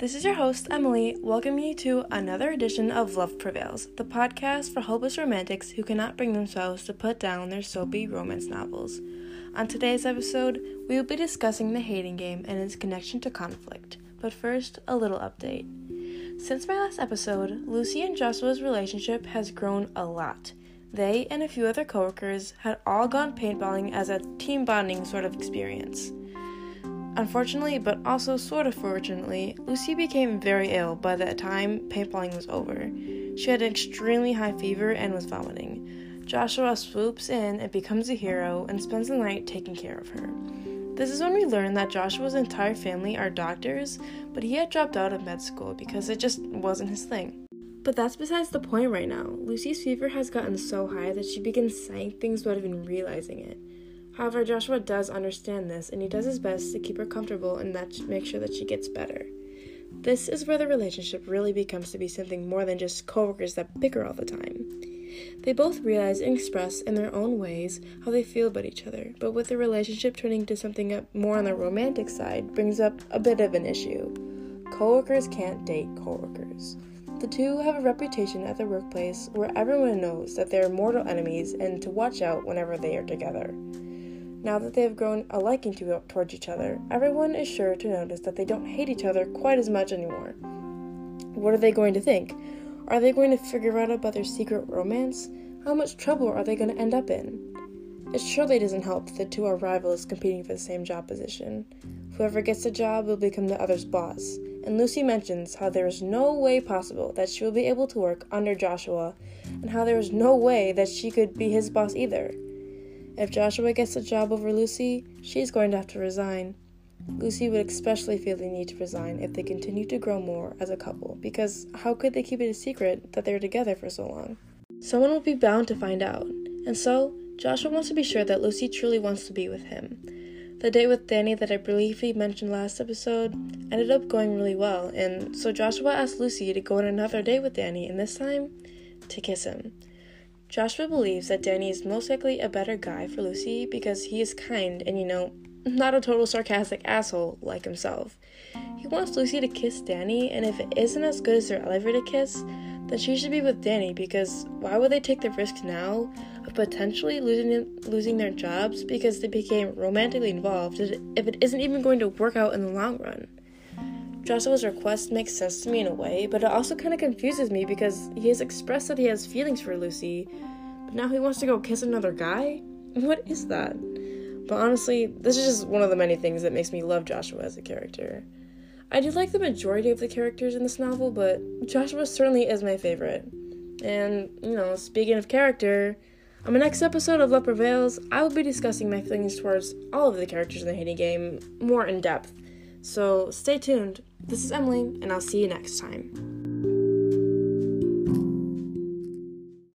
This is your host, Emily, welcoming you to another edition of Love Prevails, the podcast for hopeless romantics who cannot bring themselves to put down their soapy romance novels. On today's episode, we will be discussing the hating game and its connection to conflict. But first, a little update. Since my last episode, Lucy and Joshua's relationship has grown a lot. They and a few other coworkers had all gone paintballing as a team bonding sort of experience. Unfortunately, but also sort of fortunately, Lucy became very ill by the time paintballing was over. She had an extremely high fever and was vomiting. Joshua swoops in and becomes a hero and spends the night taking care of her. This is when we learn that Joshua's entire family are doctors, but he had dropped out of med school because it just wasn't his thing. But that's besides the point right now. Lucy's fever has gotten so high that she begins saying things without even realizing it. However, Joshua does understand this and he does his best to keep her comfortable and that make sure that she gets better. This is where the relationship really becomes to be something more than just coworkers that bicker all the time. They both realize and express in their own ways how they feel about each other, but with the relationship turning to something more on the romantic side brings up a bit of an issue. Coworkers can't date coworkers. The two have a reputation at the workplace where everyone knows that they are mortal enemies and to watch out whenever they are together. Now that they have grown a liking to towards each other, everyone is sure to notice that they don't hate each other quite as much anymore. What are they going to think? Are they going to figure out about their secret romance? How much trouble are they going to end up in? It surely doesn't help that the two are rivals competing for the same job position. Whoever gets the job will become the other's boss, and Lucy mentions how there is no way possible that she will be able to work under Joshua, and how there is no way that she could be his boss either. If Joshua gets the job over Lucy, she's going to have to resign. Lucy would especially feel the need to resign if they continue to grow more as a couple, because how could they keep it a secret that they were together for so long? Someone will be bound to find out, and so Joshua wants to be sure that Lucy truly wants to be with him. The date with Danny that I briefly mentioned last episode ended up going really well, and so Joshua asked Lucy to go on another date with Danny, and this time to kiss him. Joshua believes that Danny is most likely a better guy for Lucy because he is kind and, you know, not a total sarcastic asshole like himself. He wants Lucy to kiss Danny, and if it isn't as good as their elevator kiss, then she should be with Danny because why would they take the risk now of potentially losing losing their jobs because they became romantically involved if it isn't even going to work out in the long run? Joshua's request makes sense to me in a way, but it also kind of confuses me because he has expressed that he has feelings for Lucy, but now he wants to go kiss another guy? What is that? But honestly, this is just one of the many things that makes me love Joshua as a character. I do like the majority of the characters in this novel, but Joshua certainly is my favorite. And, you know, speaking of character, on my next episode of Love Prevails, I will be discussing my feelings towards all of the characters in the Hating Game more in depth. So stay tuned. This is Emily, and I'll see you next time.